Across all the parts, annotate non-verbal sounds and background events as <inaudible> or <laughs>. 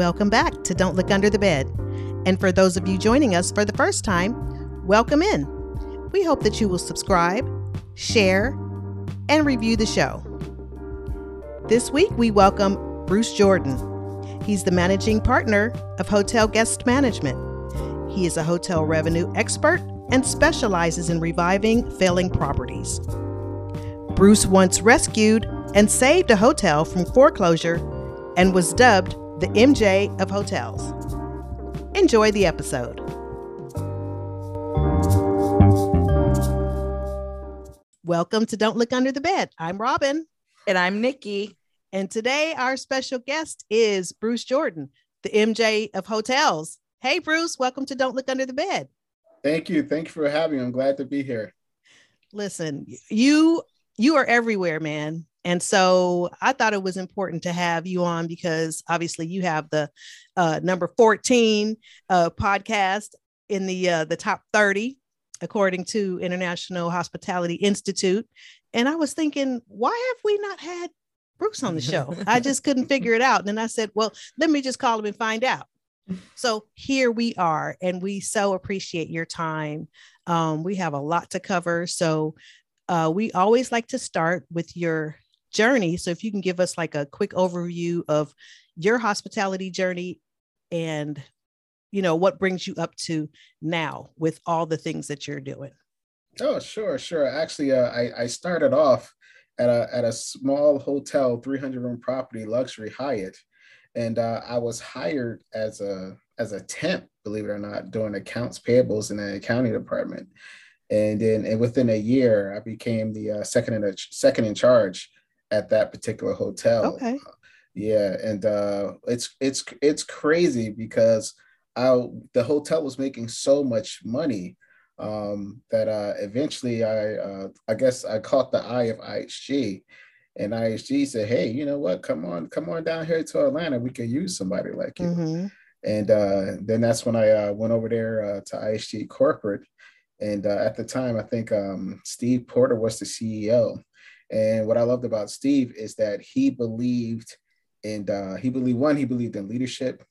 Welcome back to Don't Look Under the Bed. And for those of you joining us for the first time, welcome in. We hope that you will subscribe, share, and review the show. This week, we welcome Bruce Jordan. He's the managing partner of Hotel Guest Management. He is a hotel revenue expert and specializes in reviving failing properties. Bruce once rescued and saved a hotel from foreclosure and was dubbed the MJ of hotels. Enjoy the episode. Welcome to Don't Look Under the Bed. I'm Robin. And I'm Nikki. And today our special guest is Bruce Jordan, the MJ of hotels. Hey, Bruce, welcome to Don't Look Under the Bed. Thank you. Thank you for having me. I'm glad to be here. Listen, you you are everywhere, man. And so I thought it was important to have you on because obviously you have the uh, number 14 uh, podcast in the uh, the top 30 according to International Hospitality Institute. And I was thinking, why have we not had Bruce on the show? I <laughs> just couldn't figure it out. And then I said, well, let me just call him and find out. So here we are, and we so appreciate your time. Um, we have a lot to cover. So uh, we always like to start with your journey. So if you can give us like a quick overview of your hospitality journey and you know what brings you up to now with all the things that you're doing. Oh, sure, sure. Actually, uh, I, I started off at a at a small hotel, 300 room property, luxury Hyatt, and uh, I was hired as a as a temp, believe it or not, doing accounts payables in the accounting department. And then and within a year, I became the uh, second in a, second in charge at that particular hotel. Okay. Yeah, and uh, it's it's it's crazy because I the hotel was making so much money um, that uh, eventually I uh, I guess I caught the eye of IHG, and IHG said, "Hey, you know what? Come on, come on down here to Atlanta. We could use somebody like you." Mm-hmm. And uh, then that's when I uh, went over there uh, to IHG corporate, and uh, at the time I think um, Steve Porter was the CEO, and what I loved about Steve is that he believed and uh, he believed one, he believed in leadership,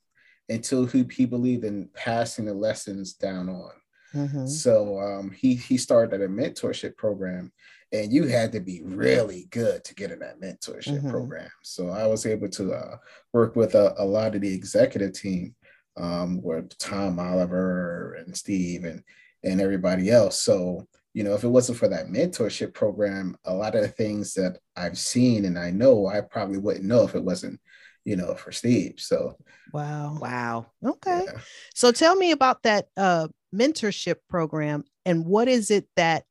until he, he believed in passing the lessons down on. Mm-hmm. So um, he he started a mentorship program, and you had to be really good to get in that mentorship mm-hmm. program. So I was able to uh, work with a, a, lot of the executive team, um, with Tom Oliver and Steve and and everybody else. So you know, if it wasn't for that mentorship program, a lot of the things that I've seen and I know, I probably wouldn't know if it wasn't, you know, for Steve. So, wow. Wow. Okay. Yeah. So tell me about that uh, mentorship program and what is it that,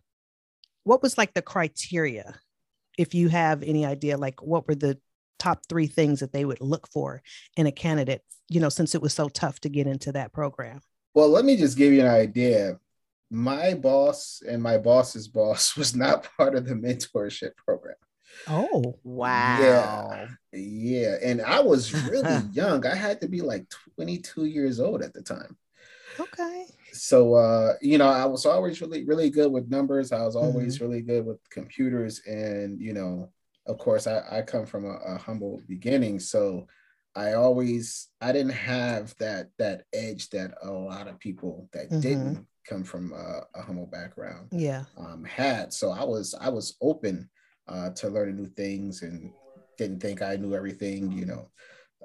what was like the criteria? If you have any idea, like what were the top three things that they would look for in a candidate, you know, since it was so tough to get into that program? Well, let me just give you an idea my boss and my boss's boss <laughs> was not part of the mentorship program. Oh, wow. Yeah. Yeah. And I was really <laughs> young. I had to be like 22 years old at the time. Okay. So uh, you know, I was always really, really good with numbers. I was always mm-hmm. really good with computers. And, you know, of course, I, I come from a, a humble beginning. So I always I didn't have that that edge that a lot of people that mm-hmm. didn't come from a, a humble background yeah. um, had. So i was i was open uh, to learning new things and didn't think i knew everything you know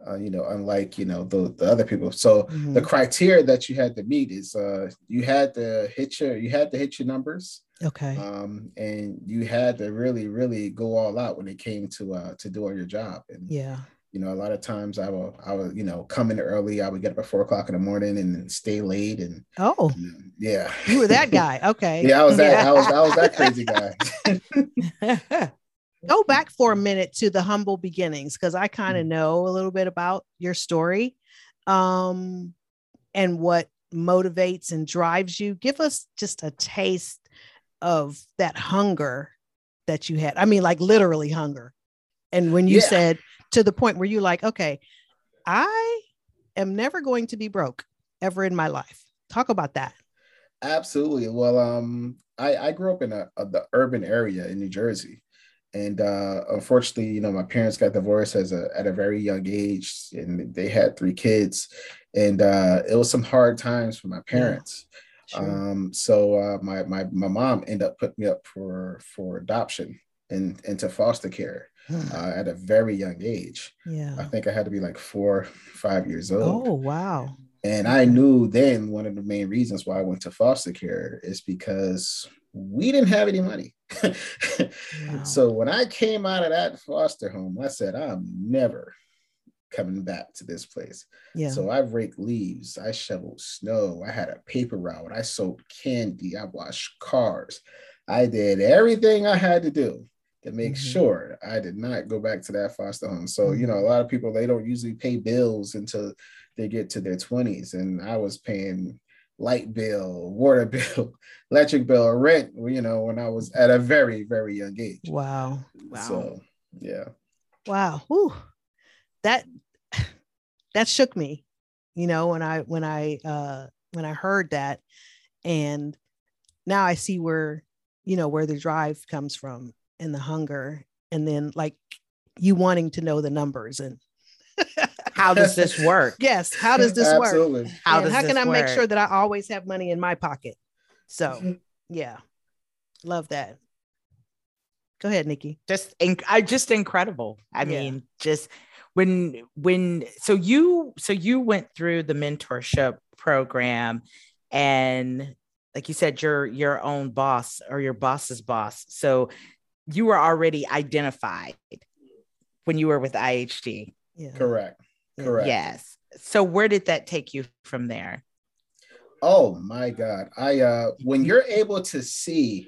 uh, you know unlike you know the, the other people. So mm-hmm. the criteria that you had to meet is uh, you had to hit your you had to hit your numbers okay. um, and you had to really really go all out when it came to uh, to doing your job. And yeah you know, a lot of times I will, I will, you know, come in early. I would get up at four o'clock in the morning and stay late. And oh, you know, yeah, you were that guy. <laughs> Okay. yeah, I was that. I was, I was that <laughs> crazy guy. <laughs> Go back for a minute to the humble beginnings because I kind of mm-hmm. know a little bit about your story, um, and what motivates and drives you. Give us just a taste of that hunger that you had. I mean, like literally hunger. And when you yeah. said to the point where you're like, okay, I am never going to be broke ever in my life. Talk about that. Absolutely. Well, um, I, I grew up in a, a, the urban area in New Jersey, and uh, unfortunately, you know, my parents got divorced as a at a very young age, and they had three kids, and uh, it was some hard times for my parents. Yeah. Sure. Um, so uh, my my my mom ended up putting me up for for adoption and into foster care. Uh, <sighs> at a very young age. Yeah, I think I had to be like four, five years old. Oh wow! And I knew then one of the main reasons why I went to foster care is because we didn't have any money. <laughs> wow. So when I came out of that foster home, I said, I'm never coming back to this place. Yeah. So I raked leaves, I shoveled snow, I had a paper route, I sold candy, I washed cars. I did everything I had to do to make mm-hmm. sure I did not go back to that foster home. So, mm-hmm. you know, a lot of people they don't usually pay bills until they get to their 20s. And I was paying light bill, water <laughs> bill, electric bill, rent, you know, when I was at a very, very young age. Wow. Wow. So yeah. Wow. Whew. That <sighs> that shook me, you know, when I when I uh when I heard that. And now I see where, you know, where the drive comes from and the hunger. And then like you wanting to know the numbers and <laughs> how does this work? Yes. How does this Absolutely. work? How, does how can I work? make sure that I always have money in my pocket? So, mm-hmm. yeah, love that. Go ahead, Nikki. Just, inc- I just incredible. I yeah. mean, just when, when, so you, so you went through the mentorship program and like you said, you're your own boss or your boss's boss. So you were already identified when you were with IHG. Yeah. Correct. Correct. Yes. So where did that take you from there? Oh my God. I uh when you're able to see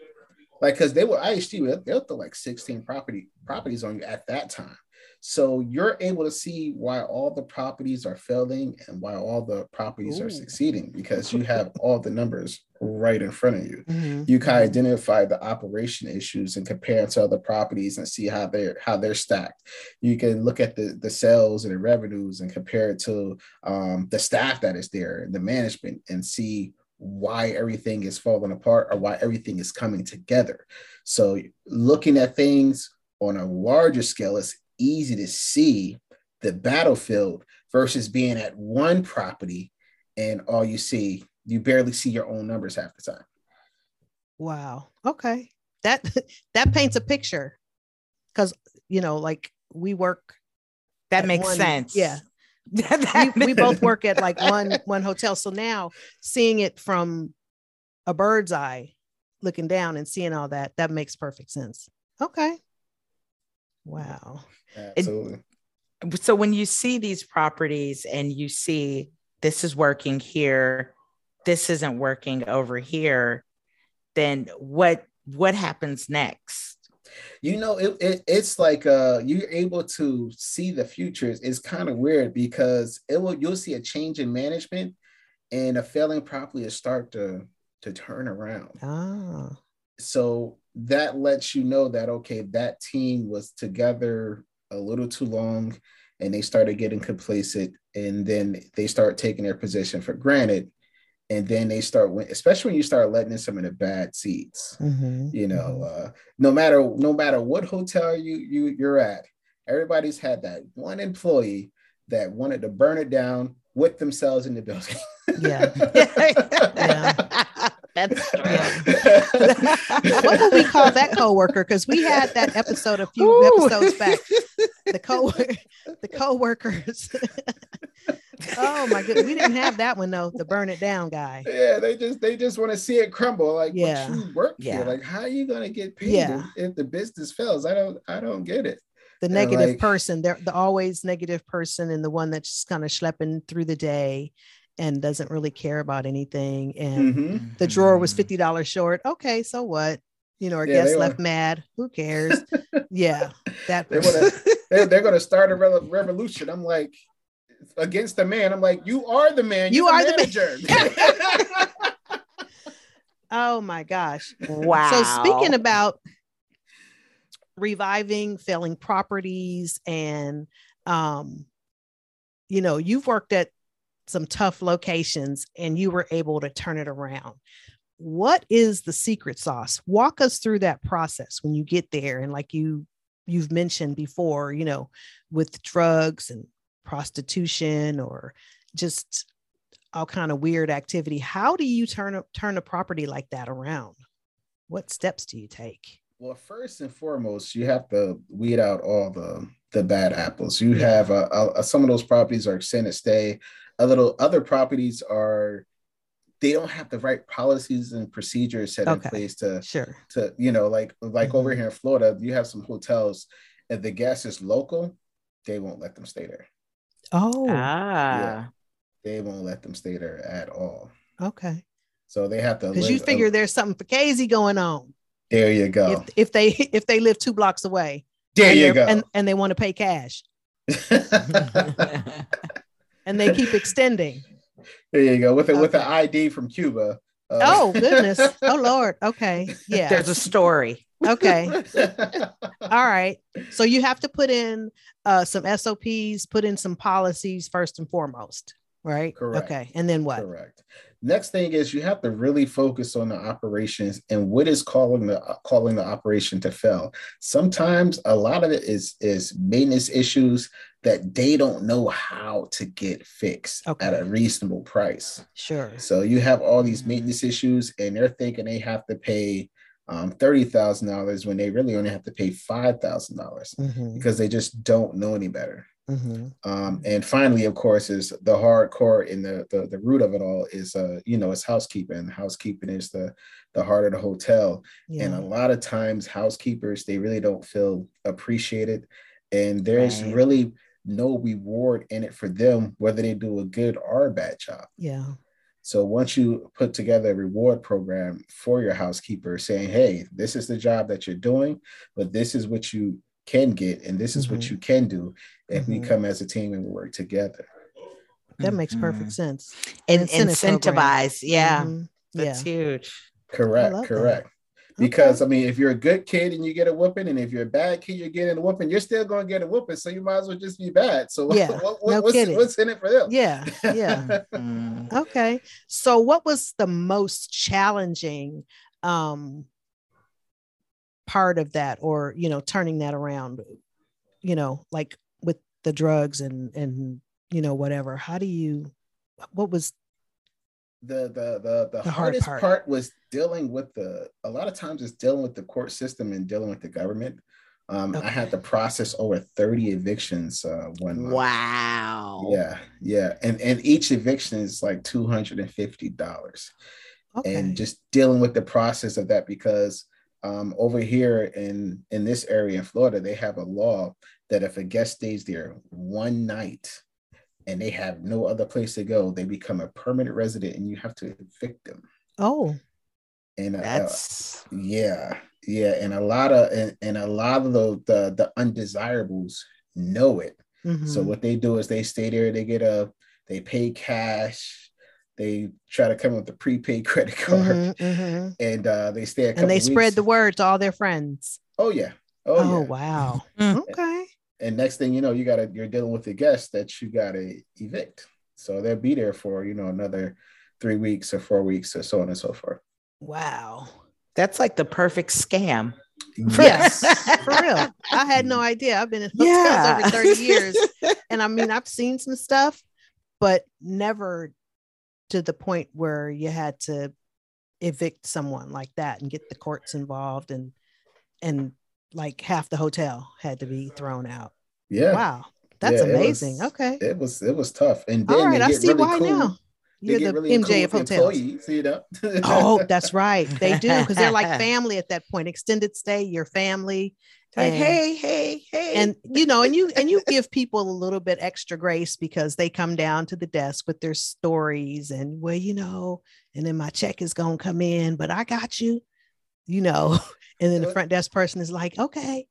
like because they were IHG, they were like 16 property properties on you at that time. So you're able to see why all the properties are failing and why all the properties Ooh. are succeeding because you have all the numbers right in front of you. Mm-hmm. You can identify the operation issues and compare to other properties and see how they're how they're stacked. You can look at the the sales and the revenues and compare it to um, the staff that is there, the management, and see why everything is falling apart or why everything is coming together. So looking at things on a larger scale is easy to see the battlefield versus being at one property and all you see, you barely see your own numbers half the time. Wow. Okay. That <laughs> that paints a picture. Cause you know, like we work that makes one, sense. Yeah. <laughs> we, we both work at like one one hotel. So now seeing it from a bird's eye looking down and seeing all that, that makes perfect sense. Okay. Wow. Absolutely. It, so when you see these properties and you see this is working here, this isn't working over here, then what what happens next? You know, it, it it's like uh you're able to see the futures. It's kind of weird because it will you'll see a change in management and a failing property will start to to turn around. Ah. So that lets you know that okay, that team was together a little too long and they started getting complacent and then they start taking their position for granted and then they start especially when you start letting in some of the bad seeds mm-hmm. you know mm-hmm. uh, no matter no matter what hotel you you you're at everybody's had that one employee that wanted to burn it down with themselves in the building yeah <laughs> <laughs> yeah that's <laughs> what would we call that coworker? Because we had that episode a few Ooh. episodes back. The co <laughs> the co-workers. oh my goodness. We didn't have that one though, the burn it down guy. Yeah, they just they just want to see it crumble. Like yeah. you work yeah. here. Like, how are you gonna get paid yeah. if, if the business fails? I don't I don't get it the negative like, person they're the always negative person and the one that's just kind of schlepping through the day and doesn't really care about anything. And mm-hmm. the drawer was mm-hmm. $50 short. Okay, so what? You know, our yeah, guest left mad. Who cares? yeah, that they wanna, <laughs> they're, they're going to start a re- revolution. I'm like, against the man. I'm like, you are the man. You are the manager. The <laughs> oh my gosh. Wow. So speaking about reviving failing properties and um you know you've worked at some tough locations and you were able to turn it around. What is the secret sauce? Walk us through that process when you get there and like you you've mentioned before, you know, with drugs and prostitution or just all kind of weird activity. How do you turn a turn a property like that around? What steps do you take? Well, first and foremost, you have to weed out all the the bad apples. You have a, uh, some of those properties are extended stay. A little other properties are they don't have the right policies and procedures set okay. in place to sure to you know like like mm-hmm. over here in Florida, you have some hotels. If the guest is local, they won't let them stay there. Oh, ah, yeah, they won't let them stay there at all. Okay, so they have to because you figure a, there's something for crazy going on. There you go. If, if they if they live two blocks away, there you go, and and they want to pay cash, <laughs> <laughs> <laughs> and they keep extending. <laughs> There you go with it okay. with the ID from Cuba. Uh, oh <laughs> goodness! Oh Lord! Okay, yeah. There's a story. Okay. <laughs> All right. So you have to put in uh, some SOPs, put in some policies first and foremost, right? Correct. Okay. And then what? Correct. Next thing is you have to really focus on the operations and what is calling the calling the operation to fail. Sometimes a lot of it is is maintenance issues that they don't know how to get fixed okay. at a reasonable price. Sure. So you have all these maintenance issues and they're thinking they have to pay um, $30,000 when they really only have to pay $5,000 mm-hmm. because they just don't know any better. Mm-hmm. Um, and finally, of course, is the hardcore in the, the the root of it all is uh you know it's housekeeping. Housekeeping is the the heart of the hotel, yeah. and a lot of times housekeepers they really don't feel appreciated, and there's right. really no reward in it for them whether they do a good or a bad job. Yeah. So once you put together a reward program for your housekeeper saying, hey, this is the job that you're doing, but this is what you can get and this is mm-hmm. what you can do if mm-hmm. we come as a team and we work together. That makes perfect mm-hmm. sense. And incentivize. Yeah. Mm-hmm. That's yeah. huge. Correct. Correct. That. Because okay. I mean, if you're a good kid and you get a whooping, and if you're a bad kid, you're getting a whooping, you're still going to get a whooping. So you might as well just be bad. So <laughs> yeah, what, what, no what's, kidding. what's in it for them? Yeah, yeah. <laughs> mm. Okay. So what was the most challenging um, part of that, or you know, turning that around? You know, like with the drugs and and you know whatever. How do you? What was the the the, the, the hardest hard part. part. was dealing with the a lot of times it's dealing with the court system and dealing with the government um, okay. I had to process over 30 evictions uh, one month. Wow. Yeah, yeah. And and each eviction is like $250. Okay. And just dealing with the process of that because um, over here in in this area in Florida, they have a law that if a guest stays there one night, and they have no other place to go, they become a permanent resident and you have to evict them. Oh. And uh, that's yeah, yeah. And a lot of and, and a lot of the, the the undesirables know it. Mm-hmm. So what they do is they stay there, they get a they pay cash, they try to come up with a prepaid <laughs> credit card, mm-hmm, mm-hmm. and uh, they stay. and they spread the word to all their friends. Oh yeah. Oh, oh yeah. wow. Mm. okay and next thing you know, you gotta you're dealing with a guest that you gotta evict. So they'll be there for you know another three weeks or four weeks or so on and so forth. Wow, that's like the perfect scam. Yes, for real. I had no idea. I've been in hotels yeah. over 30 years. And I mean, I've seen some stuff, but never to the point where you had to evict someone like that and get the courts involved and and like half the hotel had to be thrown out. Yeah. Wow. That's yeah, amazing. Was, okay. It was it was tough. And then All right, I see really why cool. now. You're the really MJ cool of hotels. You know? oh, that's right. They do because they're like <laughs> family at that point. Extended stay, your family. Like, and, hey, hey, hey. And you know, and you and you give people a little bit extra grace because they come down to the desk with their stories and well, you know, and then my check is gonna come in, but I got you, you know. <laughs> And then the front desk person is like, okay.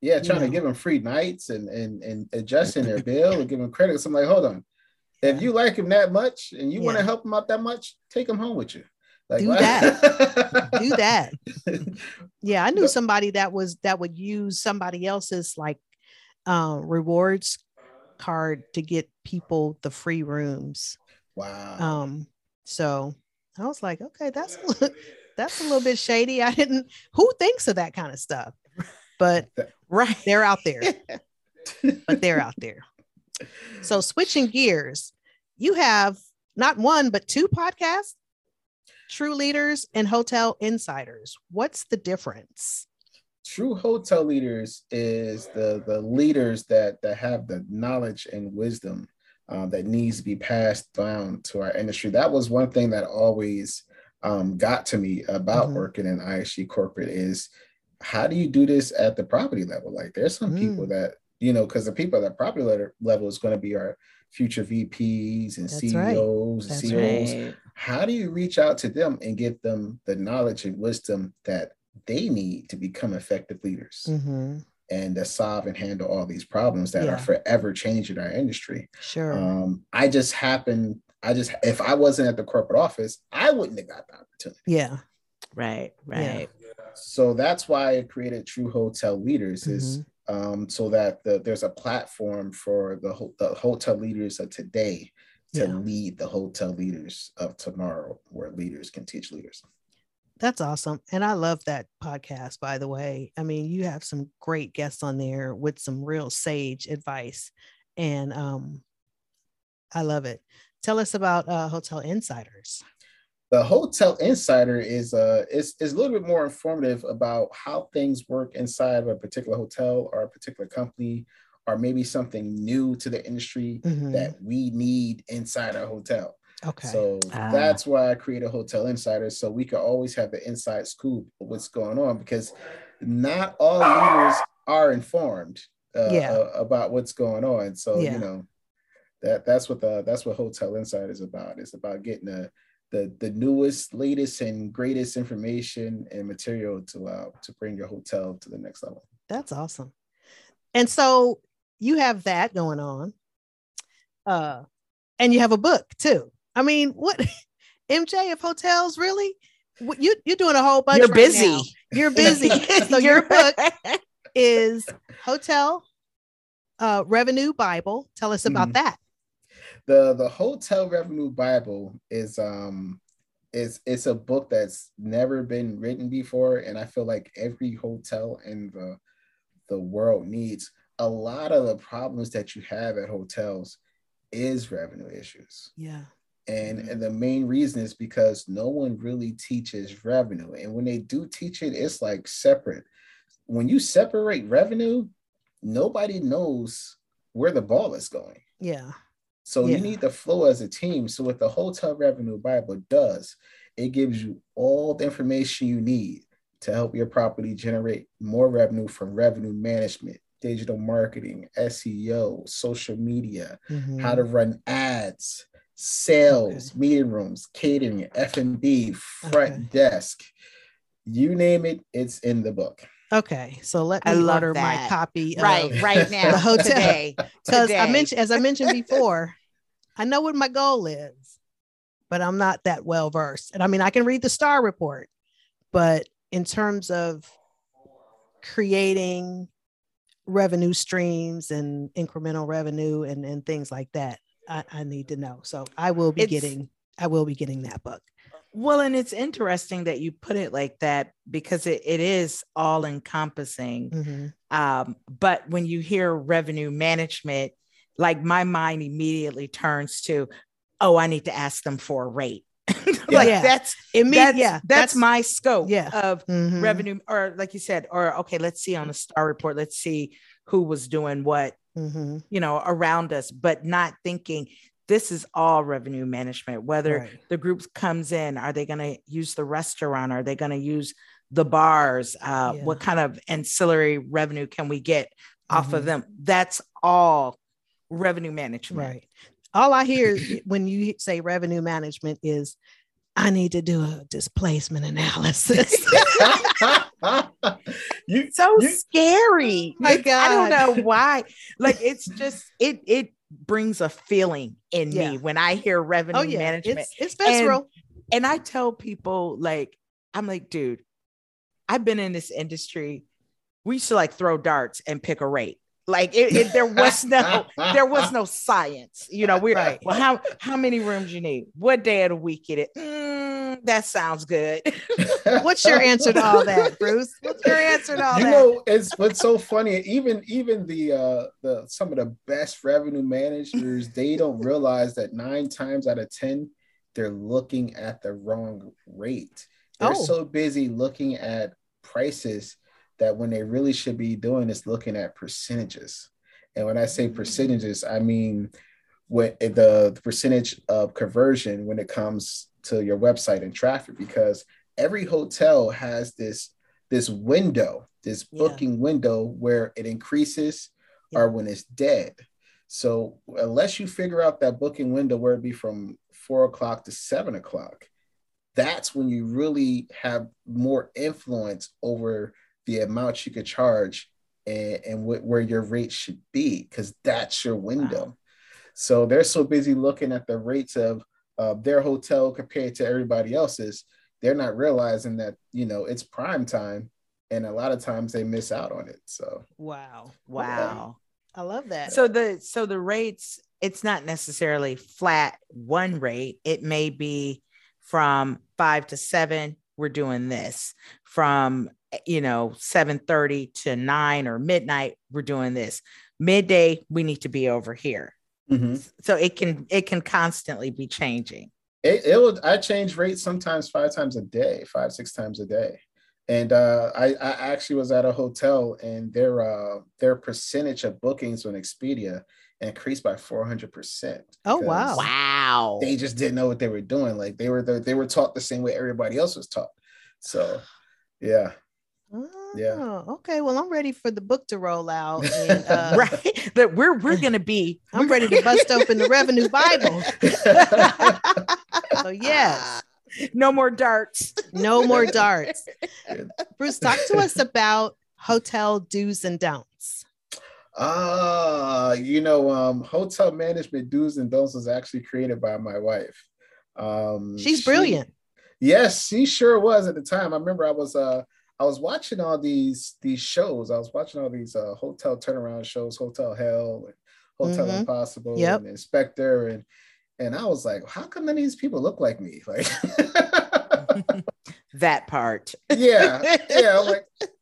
Yeah, trying you know. to give them free nights and and and adjusting their <laughs> bill and giving credit. So I'm like, hold on. If you like him that much and you yeah. want to help him out that much, take him home with you. Like, do that. <laughs> do that. Yeah, I knew somebody that was that would use somebody else's like uh, rewards card to get people the free rooms. Wow. Um. So I was like, okay, that's that's a little bit shady. I didn't. Who thinks of that kind of stuff? But <laughs> Right. They're out there, <laughs> but they're out there. So switching gears, you have not one, but two podcasts, True Leaders and Hotel Insiders. What's the difference? True hotel leaders is the the leaders that that have the knowledge and wisdom uh, that needs to be passed down to our industry. That was one thing that always um, got to me about mm-hmm. working in IHG corporate is how do you do this at the property level? Like there's some mm. people that, you know, because the people at the property level is going to be our future VPs and That's CEOs right. and CEOs. Right. How do you reach out to them and get them the knowledge and wisdom that they need to become effective leaders? Mm-hmm and to solve and handle all these problems that yeah. are forever changing our industry. Sure. Um, I just happened, I just, if I wasn't at the corporate office, I wouldn't have got the opportunity. Yeah. Right. Right. Yeah. So that's why I created True Hotel Leaders is mm-hmm. um, so that the, there's a platform for the, ho- the hotel leaders of today to yeah. lead the hotel leaders of tomorrow, where leaders can teach leaders. That's awesome. And I love that podcast, by the way. I mean, you have some great guests on there with some real sage advice. And um, I love it. Tell us about uh, Hotel Insiders. The Hotel Insider is uh is, is a little bit more informative about how things work inside of a particular hotel or a particular company, or maybe something new to the industry mm-hmm. that we need inside a hotel. Okay. So ah. that's why I created Hotel Insider so we can always have the inside scoop of what's going on because not all leaders are informed uh, yeah. uh, about what's going on. So yeah. you know that that's what the that's what Hotel Insider is about. It's about getting the the the newest, latest, and greatest information and material to uh, to bring your hotel to the next level. That's awesome. And so you have that going on. Uh, and you have a book too. I mean, what <laughs> MJ of hotels really? You you're doing a whole bunch. You're right busy. Now. You're <laughs> busy. <laughs> so your book is Hotel uh, Revenue Bible. Tell us about mm. that. The the Hotel Revenue Bible is um is it's a book that's never been written before, and I feel like every hotel in the the world needs a lot of the problems that you have at hotels is revenue issues. Yeah. And, and the main reason is because no one really teaches revenue. And when they do teach it, it's like separate. When you separate revenue, nobody knows where the ball is going. Yeah. So yeah. you need the flow as a team. So what the Hotel Revenue Bible does, it gives you all the information you need to help your property generate more revenue from revenue management, digital marketing, SEO, social media, mm-hmm. how to run ads, sales, okay. meeting rooms, catering, F&B, front okay. desk, you name it, it's in the book. Okay, so let me order that. my copy right right now <laughs> the hotel because I mentioned as I mentioned before, I know what my goal is, but I'm not that well versed. And I mean, I can read the star report, but in terms of creating revenue streams and incremental revenue and, and things like that, I, I need to know. So I will be it's, getting I will be getting that book. Well, and it's interesting that you put it like that because it, it is all encompassing. Mm-hmm. Um, but when you hear revenue management, like my mind immediately turns to, oh, I need to ask them for a rate. <laughs> like yeah. that's immediate. Yeah, that's, that's, my scope yeah. of mm-hmm. revenue, or like you said, or okay, let's see on the star report, let's see who was doing what mm-hmm. you know, around us, but not thinking this is all revenue management. Whether right. the group comes in, are they going to use the restaurant? Are they going to use the bars? Uh, yeah. What kind of ancillary revenue can we get mm-hmm. off of mm-hmm. them? That's all revenue management. Right. All I hear when you say revenue management is I need to do a displacement analysis. <laughs> you so you, scary. My God. I don't know why. Like it's just it it brings a feeling in yeah. me when I hear revenue oh, yeah. management. It's, it's visceral. And, and I tell people like I'm like, dude, I've been in this industry. We used to like throw darts and pick a rate. Like it, it, there was no <laughs> there was no science. You know, we're right. well, how how many rooms you need? What day of the week it is? Mm, that sounds good. <laughs> What's your answer to all that, Bruce? What's your answer to all you that? You know, it's what's so funny. Even even the uh the some of the best revenue managers, they don't realize that nine times out of ten, they're looking at the wrong rate. They're oh. so busy looking at prices that when they really should be doing is looking at percentages. And when I say mm. percentages, I mean what the, the percentage of conversion when it comes to your website and traffic, because every hotel has this this window, this booking yeah. window where it increases yeah. or when it's dead. So unless you figure out that booking window where it be from four o'clock to seven o'clock, that's when you really have more influence over the amount you could charge and, and wh- where your rate should be because that's your window. Wow. So they're so busy looking at the rates of uh, their hotel compared to everybody else's, they're not realizing that you know it's prime time, and a lot of times they miss out on it. So wow, wow, I love that. So the so the rates, it's not necessarily flat one rate. It may be from five to seven. We're doing this from you know 7:30 to 9 or midnight we're doing this. Midday we need to be over here. Mm-hmm. so it can it can constantly be changing. It, it would i change rates sometimes five times a day five six times a day. And uh, I, I actually was at a hotel and their uh, their percentage of bookings on expedia increased by 400% oh wow wow they just didn't know what they were doing like they were the, they were taught the same way everybody else was taught so yeah Oh, yeah. Okay. Well, I'm ready for the book to roll out. <laughs> And, uh, <laughs> right. That we're we're gonna be. I'm ready to bust open the revenue <laughs> Bible. so yes. No more darts. No more darts. Bruce, talk to us about hotel do's and don'ts. Ah, uh, you know, um, hotel management do's and don'ts was actually created by my wife. Um, She's brilliant. She, yes, she sure was at the time. I remember I was uh I was watching all these these shows. I was watching all these uh, hotel turnaround shows, Hotel Hell, and Hotel mm-hmm. Impossible, yep. and Inspector, and and I was like, how come none of these people look like me? <laughs> Like <laughs> that part. yeah, yeah. Like <laughs>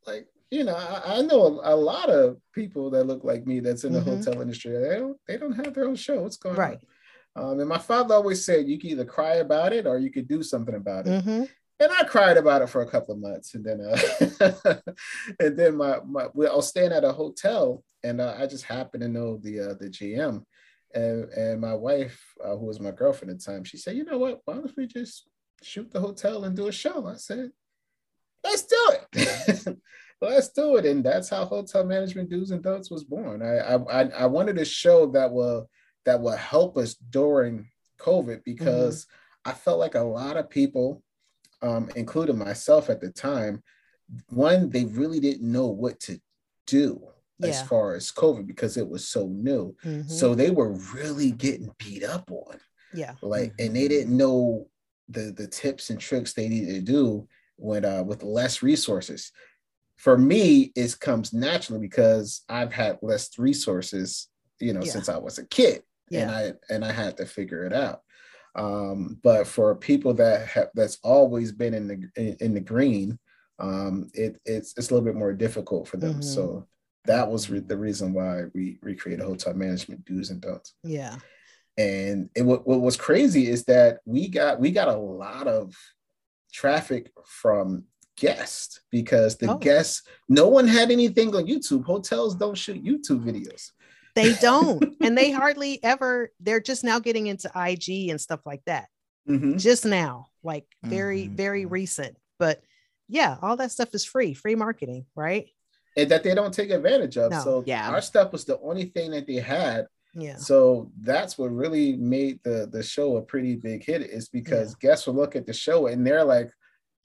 you know, I, I know a, a, lot of people that look like me that's in the mm-hmm. hotel industry. They don't they don't have their own show. What's going right. on? Um, and my father always said you can either cry about it or you could do something about it. Mm-hmm and I cried about it for a couple of months, and then uh, <laughs> and then my my I was staying at a hotel, and uh, I just happened to know the uh, the GM, and and my wife, uh, who was my girlfriend at the time, she said, you know what, why don't we just shoot the hotel and do a show? I said, let's do it. <laughs> let's do it, and that's how hotel management do's and don'ts was born. I I I wanted a show that will that will help us during COVID because mm-hmm. I felt like a lot of people um, including myself at the time, one, they really didn't know what to do yeah. as far as COVID because it was so new. Mm-hmm. So they were really getting beat up on. Yeah. Like, mm-hmm. and they didn't know the the tips and tricks they needed to do when uh with less resources. For me, it comes naturally because I've had less resources, you know, yeah. since I was a kid. Yeah. And I and I had to figure it out. Um, but for people that have that's always been in the in, in the green, um, it, it's it's a little bit more difficult for them. Mm-hmm. So that was re- the reason why we recreated hotel management do's and don'ts. Yeah. And it, what, what was crazy is that we got we got a lot of traffic from guests because the oh. guests no one had anything on YouTube. Hotels don't shoot YouTube videos. They <laughs> don't. and they hardly ever, they're just now getting into IG and stuff like that. Mm-hmm. Just now, like very, mm-hmm. very recent. But yeah, all that stuff is free, free marketing, right? And that they don't take advantage of. No. So yeah, our stuff was the only thing that they had. Yeah. So that's what really made the the show a pretty big hit is because yeah. guests will look at the show and they're like,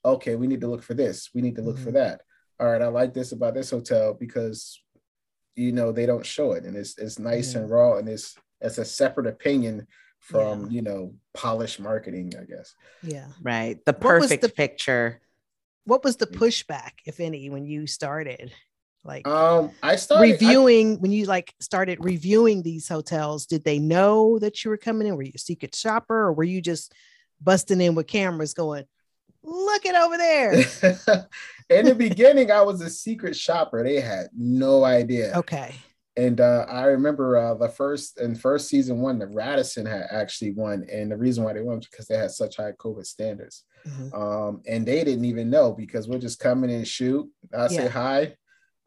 okay, we need to look for this. We need to look mm-hmm. for that. All right, I like this about this hotel because you know they don't show it and it's it's nice mm-hmm. and raw and it's it's a separate opinion from yeah. you know polished marketing i guess yeah right the perfect the, picture what was the pushback if any when you started Like um, I started reviewing I, when you like started reviewing these hotels. Did they know that you were coming in? Were you a secret shopper, or were you just busting in with cameras, going, "Look it over there"? <laughs> in the beginning, I was a secret shopper. They had no idea. Okay. And uh, I remember uh, the first and first season one, the Radisson had actually won, and the reason why they won was because they had such high COVID standards, mm-hmm. um, and they didn't even know because we're just coming in and shoot. I yeah. say hi,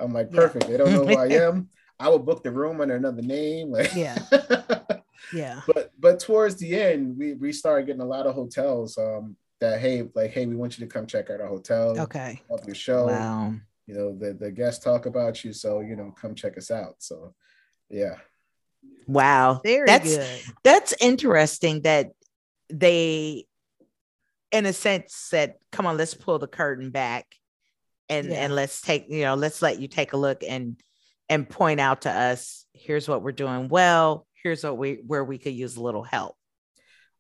I'm like perfect. Yeah. They don't know who I <laughs> am. I would book the room under another name. Like <laughs> yeah, yeah. But but towards the end, we we started getting a lot of hotels um, that hey like hey we want you to come check out our hotel. Okay. Of your show. Wow you know the the guests talk about you so you know come check us out so yeah wow Very that's good. that's interesting that they in a sense said come on let's pull the curtain back and yeah. and let's take you know let's let you take a look and and point out to us here's what we're doing well here's what we where we could use a little help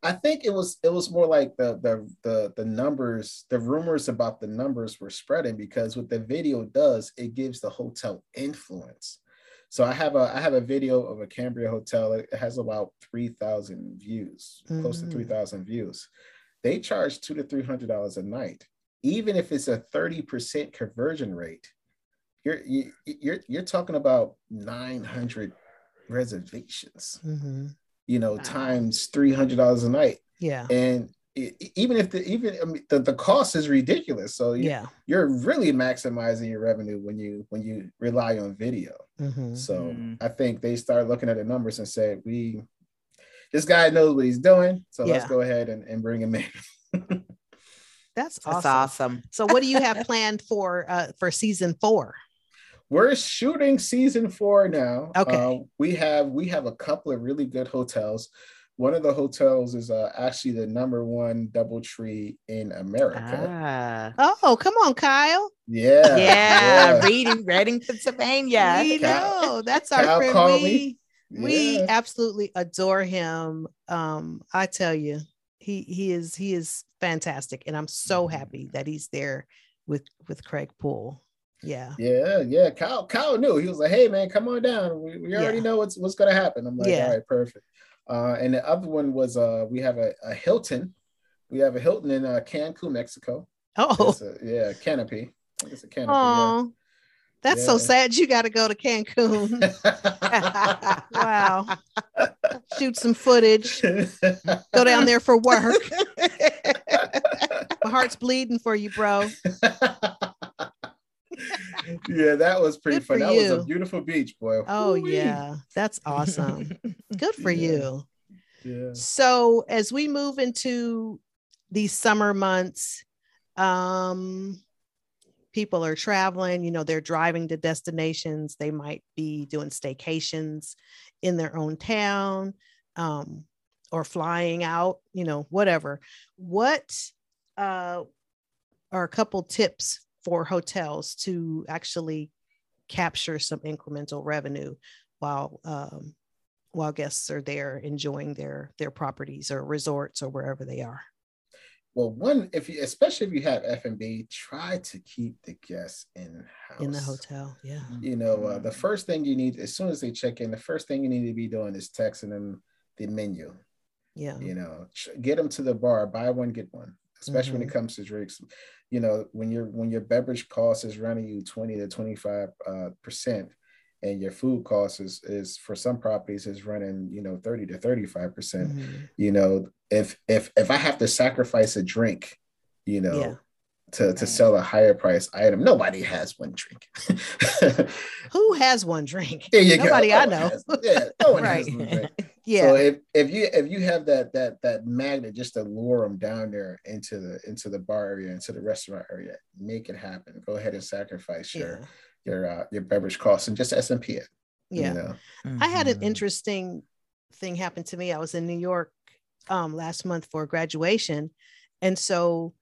I think it was it was more like the the the the numbers, the rumors about the numbers were spreading because what the video does, it gives the hotel influence. So I have a I have a video of a Cambria hotel. It has about three thousand views, mm-hmm. close to mm. three thousand views. They charge two to three hundred dollars a night, even if it's a thirty percent conversion rate. You're you, you're you're talking about nine hundred reservations. Mm-hmm you know, wow. times three hundred dollars a night. Yeah, and it, even if the even I mean, the, the cost is ridiculous, so you, yeah, you're really maximizing your revenue when you when you rely on video. Mm-hmm. So mm-hmm. I think they start looking at the numbers and said, we this guy knows what he's doing, so yeah. let's go ahead and, and bring him in. <laughs> That's awesome. That's awesome. So what do you have planned for uh for season four? We're shooting season four now. Okay. Uh, we have we have a couple of really good hotels. One of the hotels is uh, actually the number one DoubleTree in America. Ah. Oh, come on, Kyle. Yeah. Yeah. yeah. Reading, Reading, Pennsylvania. We know. That's our Kyle friend. We, yeah. we absolutely adore him. Um, I tell you, he he is he is fantastic. And I'm so mm-hmm. happy that he's there with with Craig Poole. Yeah. Yeah, yeah. Kyle, Kyle knew. He was like, "Hey, man, come on down. We, we already yeah. know what's what's gonna happen." I'm like, yeah. "All right, perfect." Uh, and the other one was uh, we have a, a Hilton. We have a Hilton in uh, Cancun, Mexico. Oh, a, yeah, canopy. It's a canopy. Oh, yeah. that's yeah. so sad. You got to go to Cancun. <laughs> <laughs> wow. Shoot some footage. Go down there for work. <laughs> My heart's bleeding for you, bro yeah, that was pretty Good fun. That you. was a beautiful beach, boy. Oh Ooh-wee. yeah, that's <laughs> awesome. Good for yeah. you. Yeah. So as we move into these summer months, um, people are traveling. You know, they're driving to destinations. They might be doing staycations in their own town, um, or flying out. You know, whatever. What uh, are a couple tips for hotels to actually capture some incremental revenue while um, while guests are there enjoying their their properties or resorts or wherever they are. Well one if you especially if you have f&b try to keep the guests in house in the hotel yeah. You know uh, the first thing you need as soon as they check in the first thing you need to be doing is texting them the menu. Yeah. You know get them to the bar buy one get one especially mm-hmm. when it mm-hmm. comes to drinks you know when your when your beverage cost is running you 20 to 25 uh, percent and your food cost is is for some properties is running you know 30 to 35 percent mm-hmm. you know if if if i have to sacrifice a drink you know yeah. To to sell a higher price item nobody has one drink <laughs> who has one drink There you nobody i know has, yeah no one right. has one drink <laughs> yeah. So if, if you if you have that that that magnet just to lure them down there into the into the bar area into the restaurant area, make it happen. Go ahead and sacrifice your yeah. your uh, your beverage costs and just S and P it. Yeah. You know? mm-hmm. I had an interesting thing happen to me. I was in New York um, last month for graduation, and so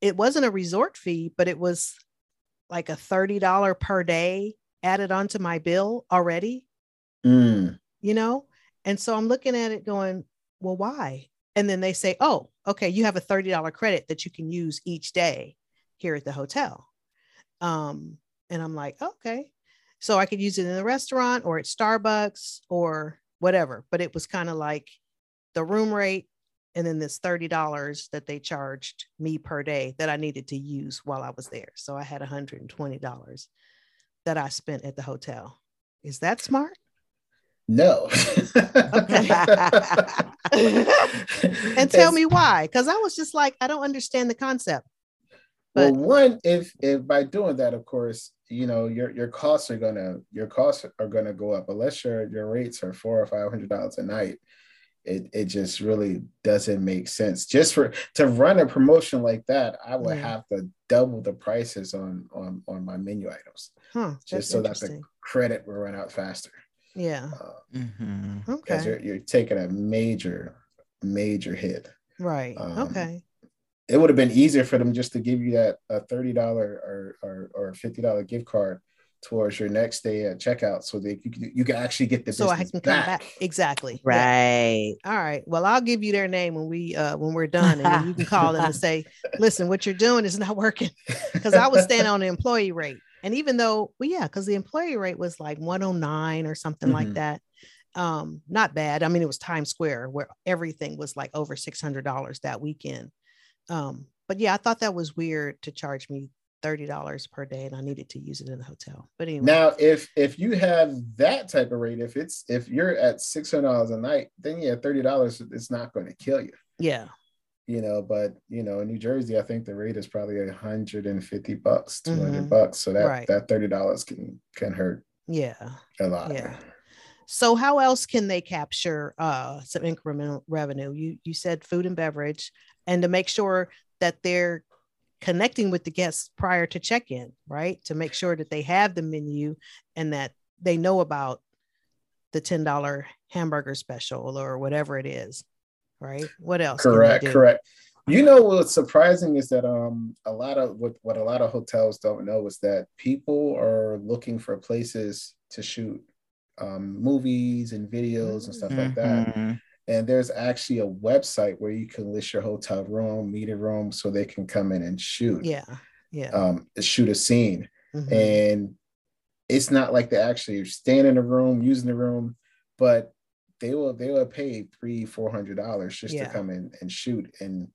it wasn't a resort fee, but it was like a thirty dollar per day added onto my bill already. Mm. You know, and so I'm looking at it going, well, why? And then they say, oh, okay, you have a $30 credit that you can use each day here at the hotel. Um, and I'm like, okay. so I could use it in the restaurant or at Starbucks or whatever. But it was kind of like the room rate and then this $30 that they charged me per day that I needed to use while I was there. So I had $120 that I spent at the hotel. Is that smart? No. <laughs> and tell me why. Because I was just like, I don't understand the concept. But, well, one, if if by doing that, of course, you know your your costs are gonna your costs are gonna go up unless your your rates are four or five hundred dollars a night. It it just really doesn't make sense. Just for to run a promotion like that, I would yeah. have to double the prices on on on my menu items, huh, just so that the credit will run out faster. Yeah. Uh, mm-hmm. Okay. You're, you're taking a major, major hit. Right. Um, okay. It would have been easier for them just to give you that a thirty dollar or or or fifty dollar gift card towards your next day at checkout, so that you can, you can actually get the so I can back. come back. Exactly. Right. Yeah. All right. Well, I'll give you their name when we uh when we're done, and you can call them and say, <laughs> "Listen, what you're doing is not working," <laughs> because I was staying on the employee rate. And even though, well, yeah, because the employee rate was like 109 or something mm-hmm. like that. Um, not bad. I mean, it was Times Square where everything was like over $600 that weekend. Um, but yeah, I thought that was weird to charge me $30 per day and I needed to use it in the hotel. But anyway. Now, if if you have that type of rate, if it's if you're at $600 a night, then yeah, $30 it's not going to kill you. Yeah you know but you know in new jersey i think the rate is probably 150 bucks 200 mm-hmm. bucks so that right. that 30 dollars can can hurt yeah a lot yeah so how else can they capture uh some incremental revenue you you said food and beverage and to make sure that they're connecting with the guests prior to check-in right to make sure that they have the menu and that they know about the $10 hamburger special or whatever it is right? What else? Correct, correct. You know what's surprising is that um a lot of what, what a lot of hotels don't know is that people are looking for places to shoot um, movies and videos and stuff mm-hmm. like that. And there's actually a website where you can list your hotel room, meeting room, so they can come in and shoot. Yeah, yeah. Um, shoot a scene, mm-hmm. and it's not like they actually stand in a room using the room, but they will they will pay three four hundred dollars just yeah. to come in and shoot and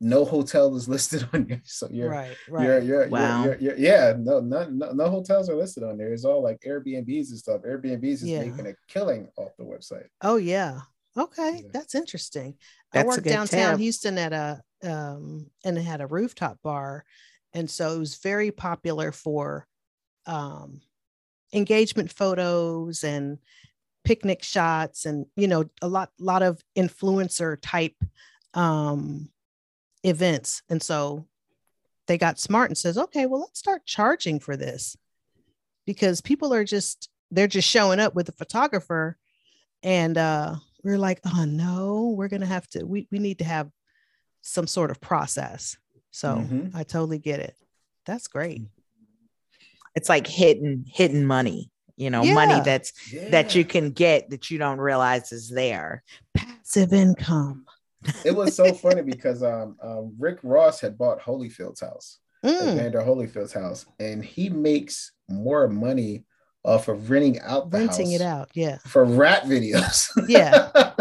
no hotel is <laughs> listed on there so you're right right you're, you're, wow. You're, you're, yeah no, no no hotels are listed on there it's all like airbnbs and stuff airbnbs is yeah. making a killing off the website oh yeah okay yeah. that's interesting that's i worked downtown tip. houston at a um and it had a rooftop bar and so it was very popular for um engagement photos and picnic shots and you know a lot lot of influencer type um events and so they got smart and says okay well let's start charging for this because people are just they're just showing up with a photographer and uh we're like oh no we're gonna have to we, we need to have some sort of process so mm-hmm. i totally get it that's great it's like hidden hidden money you know yeah. money that's yeah. that you can get that you don't realize is there passive income it was so funny because um, um, rick ross had bought holyfield's house mm. Evander holyfield's house and he makes more money off of renting out the renting house it out yeah for rat videos <laughs> yeah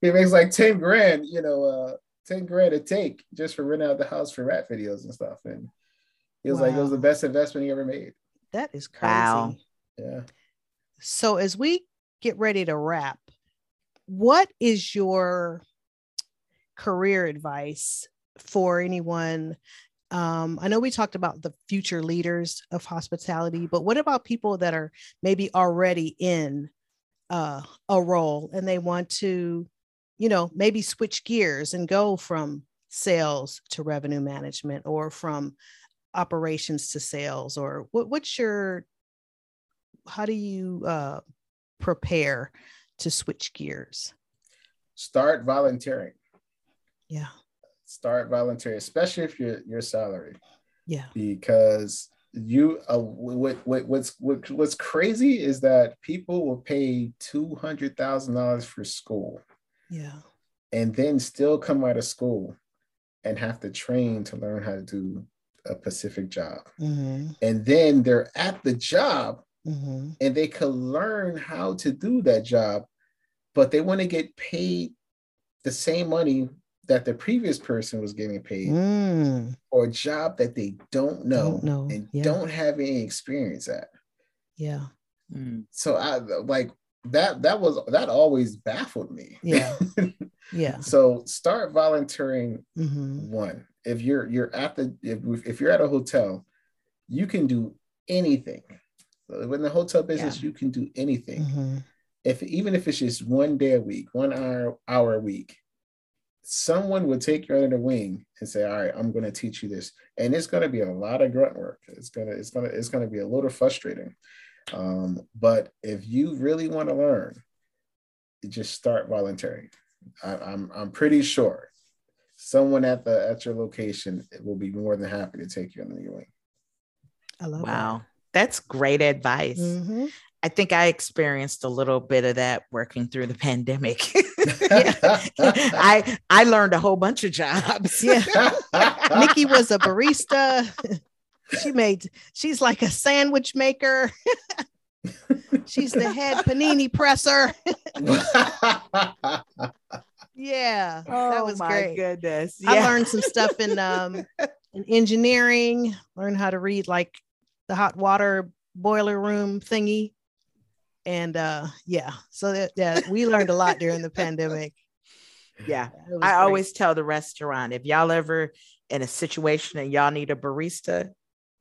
he makes like 10 grand you know uh 10 grand a take just for renting out the house for rat videos and stuff and he was wow. like it was the best investment he ever made that is crazy wow. Yeah. So as we get ready to wrap, what is your career advice for anyone? Um, I know we talked about the future leaders of hospitality, but what about people that are maybe already in uh, a role and they want to, you know, maybe switch gears and go from sales to revenue management or from operations to sales or what, what's your how do you uh, prepare to switch gears? Start volunteering. Yeah. Start volunteering, especially if you're your salary. Yeah. Because you uh, what, what what's what, what's crazy is that people will pay two hundred thousand dollars for school. Yeah. And then still come out of school and have to train to learn how to do a specific job. Mm-hmm. And then they're at the job mm-hmm. and they could learn how to do that job, but they want to get paid the same money that the previous person was getting paid mm. for a job that they don't know, don't know. and yeah. don't have any experience at. Yeah. Mm. So I like that that was that always baffled me. Yeah. <laughs> yeah. So start volunteering mm-hmm. one. If you're you're at the if, if you're at a hotel, you can do anything. So in the hotel business, yeah. you can do anything. Mm-hmm. If even if it's just one day a week, one hour hour a week, someone would take you under the wing and say, "All right, I'm going to teach you this," and it's going to be a lot of grunt work. It's gonna it's gonna it's gonna be a little frustrating. Um, but if you really want to learn, just start volunteering. I, I'm I'm pretty sure someone at the at your location will be more than happy to take you under your wing. I love wow. That. That's great advice. Mm-hmm. I think I experienced a little bit of that working through the pandemic. <laughs> I I learned a whole bunch of jobs. Yeah. Nikki <laughs> was a barista. She made she's like a sandwich maker. <laughs> she's the head panini presser. yeah. Oh, that was my great. goodness. Yeah. I learned some stuff in um in engineering, learned how to read like the hot water boiler room thingy. And uh yeah, so that yeah, we learned a lot during the pandemic. <laughs> Yeah. I great. always tell the restaurant if y'all ever in a situation and y'all need a barista,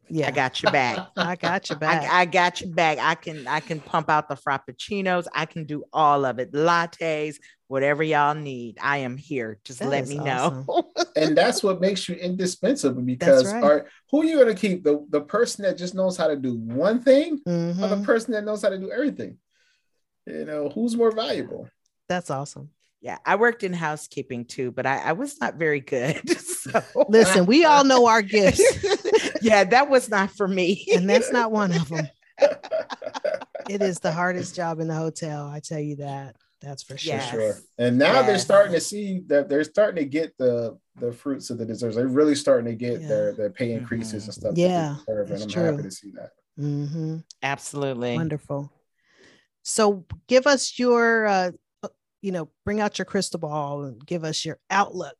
yeah, <laughs> I got your <laughs> back. I got your back. I, I, got your back. I can I can pump out the frappuccinos. I can do all of it. Lattes, whatever y'all need. I am here. Just that let me awesome. know. <laughs> and that's what makes you indispensable because right. are, who are you going to keep? The, the person that just knows how to do one thing mm-hmm. or the mm-hmm. person that knows how to do everything? You know, who's more valuable? That's awesome. Yeah, I worked in housekeeping too, but I, I was not very good. <laughs> So. <laughs> Listen, we all know our gifts. yeah, that was not for me. and that's not one of them. it is the hardest job in the hotel. I tell you that. That's for sure. Yes. For sure. And now yes. they're starting to see that they're starting to get the the fruits of the deserts. They're really starting to get yeah. their their pay increases mm-hmm. and stuff. Yeah, and I'm true. happy to see that. Mm-hmm. Absolutely wonderful. So, give us your, uh, you know, bring out your crystal ball and give us your outlook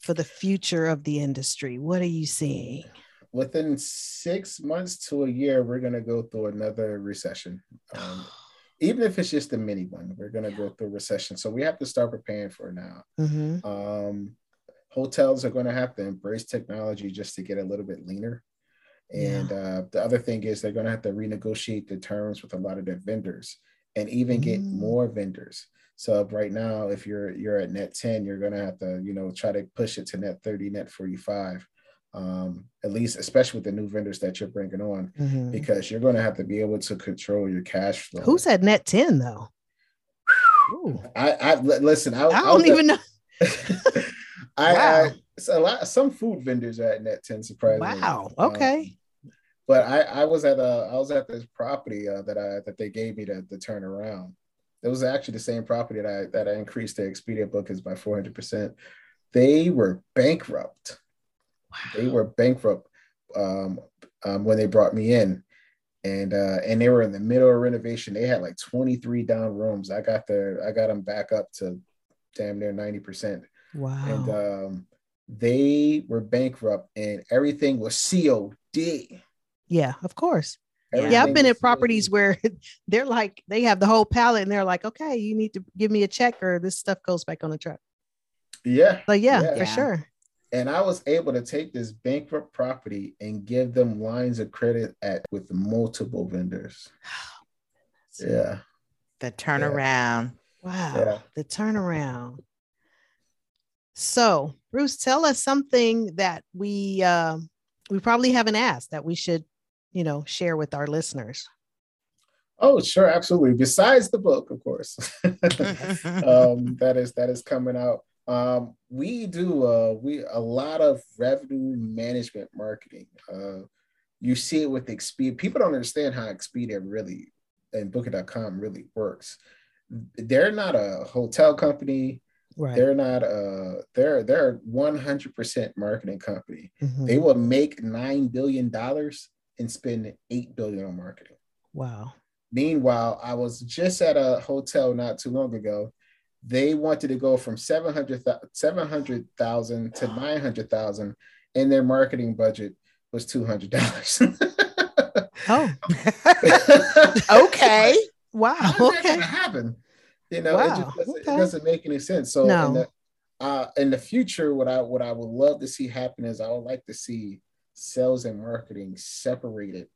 for the future of the industry. What are you seeing? Within six months to a year, we're going to go through another recession. Um, <gasps> <sniffs> even if it's just a mini one, we're going to go through recession. So we have to start preparing for it now. Mm-hmm. Um, hotels are going to have to embrace technology just to get a little bit leaner. And yeah. uh, the other thing is they're going to have to renegotiate the terms with a lot of their vendors and even get mm. more vendors. So right now, if you're you're at net 10, you're gonna have to, you know, try to push it to net 30, net 45. Um, at least especially with the new vendors that you're bringing on, mm-hmm. because you're gonna have to be able to control your cash flow. Who's at net 10 though? I, I listen, I, I don't I even know. <laughs> I, wow. I a lot some food vendors are at net 10 surprisingly. Wow. Um, okay. Um, but I, I was at a I was at this property uh, that I that they gave me to, to turn around. It was actually the same property that I that I increased the Expedia bookings by 400 percent. They were bankrupt. Wow. They were bankrupt um, um, when they brought me in, and uh, and they were in the middle of renovation. They had like 23 down rooms. I got the I got them back up to damn near 90 percent. Wow. And um, they were bankrupt, and everything was COD. Yeah, of course. Everything yeah, I've been at properties where <laughs> they're like they have the whole pallet, and they're like, "Okay, you need to give me a check, or this stuff goes back on the truck." Yeah, but yeah, yeah. for sure. And I was able to take this bankrupt property and give them lines of credit at with multiple vendors. <sighs> yeah, the turnaround. Yeah. Wow, yeah. the turnaround. So, Bruce, tell us something that we uh, we probably haven't asked that we should you know share with our listeners oh sure absolutely besides the book of course <laughs> <laughs> um, that is that is coming out um, we do uh, we a lot of revenue management marketing uh, you see it with Expedia. People don't understand how Expedia really and Booking.com really works. They're not a hotel company. Right. They're not a they're they're 100% marketing company. Mm-hmm. They will make nine billion dollars and spend eight billion on marketing. Wow. Meanwhile, I was just at a hotel not too long ago. They wanted to go from 700,000 700, to 900,000 and their marketing budget was $200. <laughs> oh. <laughs> okay. Wow. How okay. going to happen? You know, wow. it just doesn't, okay. it doesn't, make any sense. So no. in, the, uh, in the future, what I what I would love to see happen is I would like to see sales and marketing separated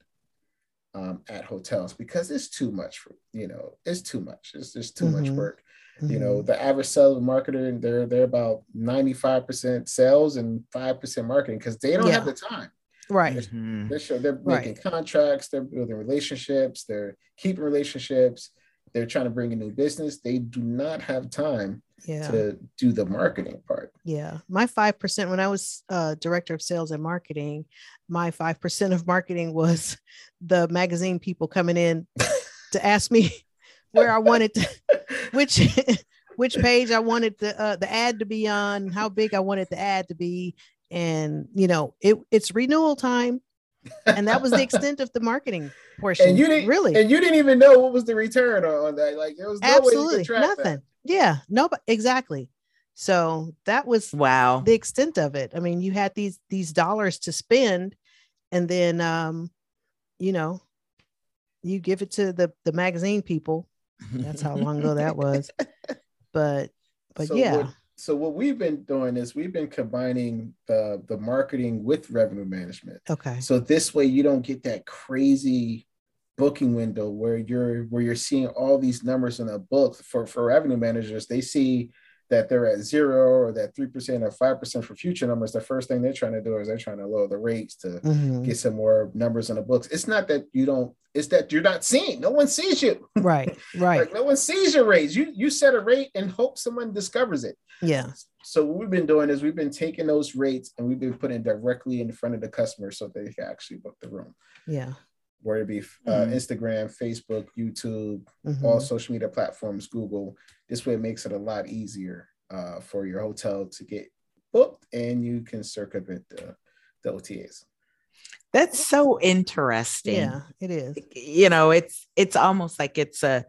um, at hotels because it's too much for you know it's too much. It's just too mm-hmm. much work. Mm-hmm. You know, the average sales marketer they're they're about ninety five percent sales and five percent marketing because they don't yeah. have the time. Right. They're, mm-hmm. they're, sure, they're making right. contracts. They're building relationships. They're keeping relationships they're trying to bring a new business they do not have time yeah. to do the marketing part yeah my 5% when i was uh, director of sales and marketing my 5% of marketing was <laughs> the magazine people coming in <laughs> to ask me where i wanted to <laughs> which <laughs> which page i wanted the uh, the ad to be on how big i wanted the ad to be and you know it it's renewal time and that was the <laughs> extent of the marketing portion. And you didn't really, and you didn't even know what was the return on that. Like there was no absolutely nothing. That. Yeah, no, exactly. So that was wow the extent of it. I mean, you had these these dollars to spend, and then um, you know, you give it to the the magazine people. That's how long ago that was. <laughs> But but so yeah. What, so what we've been doing is we've been combining the the marketing with revenue management. Okay. So this way you don't get that crazy booking window where you're where you're seeing all these numbers in a book for for revenue managers they see that they're at zero or that 3% or 5% for future numbers, the first thing they're trying to do is they're trying to lower the rates to mm-hmm. get some more numbers in the books. It's not that you don't, it's that you're not seeing. No one sees you. <laughs> Right. Right. like no one sees your rates. You you set a rate and hope someone discovers it. Yeah. So what we've been doing is we've been taking those rates and we've been putting directly in front of the customer so they can actually book the room. Yeah whether it be uh, mm-hmm. Instagram, Facebook, YouTube, mm-hmm. all social media platforms, Google. This way, it makes it a lot easier uh, for your hotel to get booked, and you can circumvent the, the OTAs. That's so interesting. Yeah, it is. You know, it's it's almost like it's a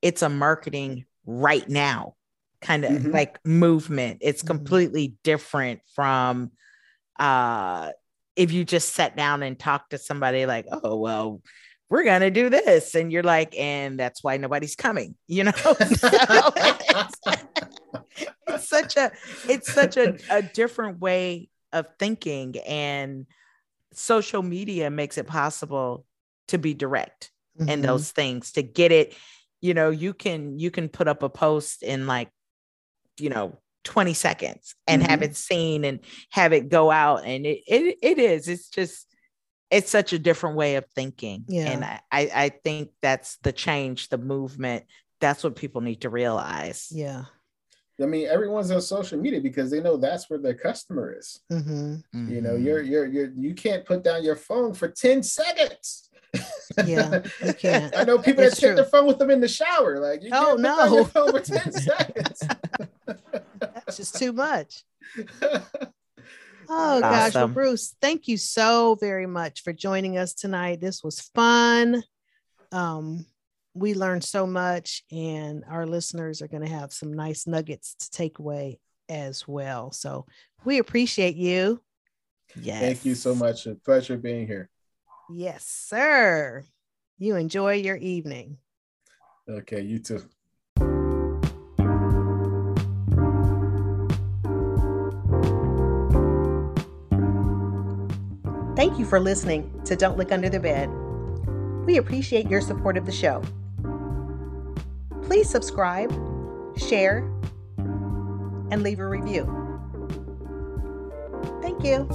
it's a marketing right now kind of mm-hmm. like movement. It's mm-hmm. completely different from uh if you just sat down and talked to somebody like, oh, well, we're going to do this. And you're like, and that's why nobody's coming, you know? <laughs> so it's, <laughs> it's, such a, it's such a, a different way of thinking and social media makes it possible to be direct mm-hmm. in those things, to get it, you know, you can, you can put up a post in like, you know, 20 seconds and mm-hmm. have it seen and have it go out and it, it it is it's just it's such a different way of thinking yeah. and I, I think that's the change the movement that's what people need to realize yeah I mean, everyone's on social media because they know that's where their customer is. Mm-hmm. You know, you're you're you're you can't put down your phone for ten seconds. Yeah, you can't. <laughs> I know people it's that true. take their phone with them in the shower. Like, you oh no, for ten seconds. <laughs> That's just too much. <laughs> Oh gosh, well, Bruce, thank you so very much for joining us tonight. This was fun. Um, we learned so much, and our listeners are going to have some nice nuggets to take away as well. So we appreciate you. Yes. Thank you so much. A pleasure being here. Yes, sir. You enjoy your evening. Okay, you too. Thank you for listening to Don't Look Under the Bed. We appreciate your support of the show. Please subscribe, share, and leave a review. Thank you.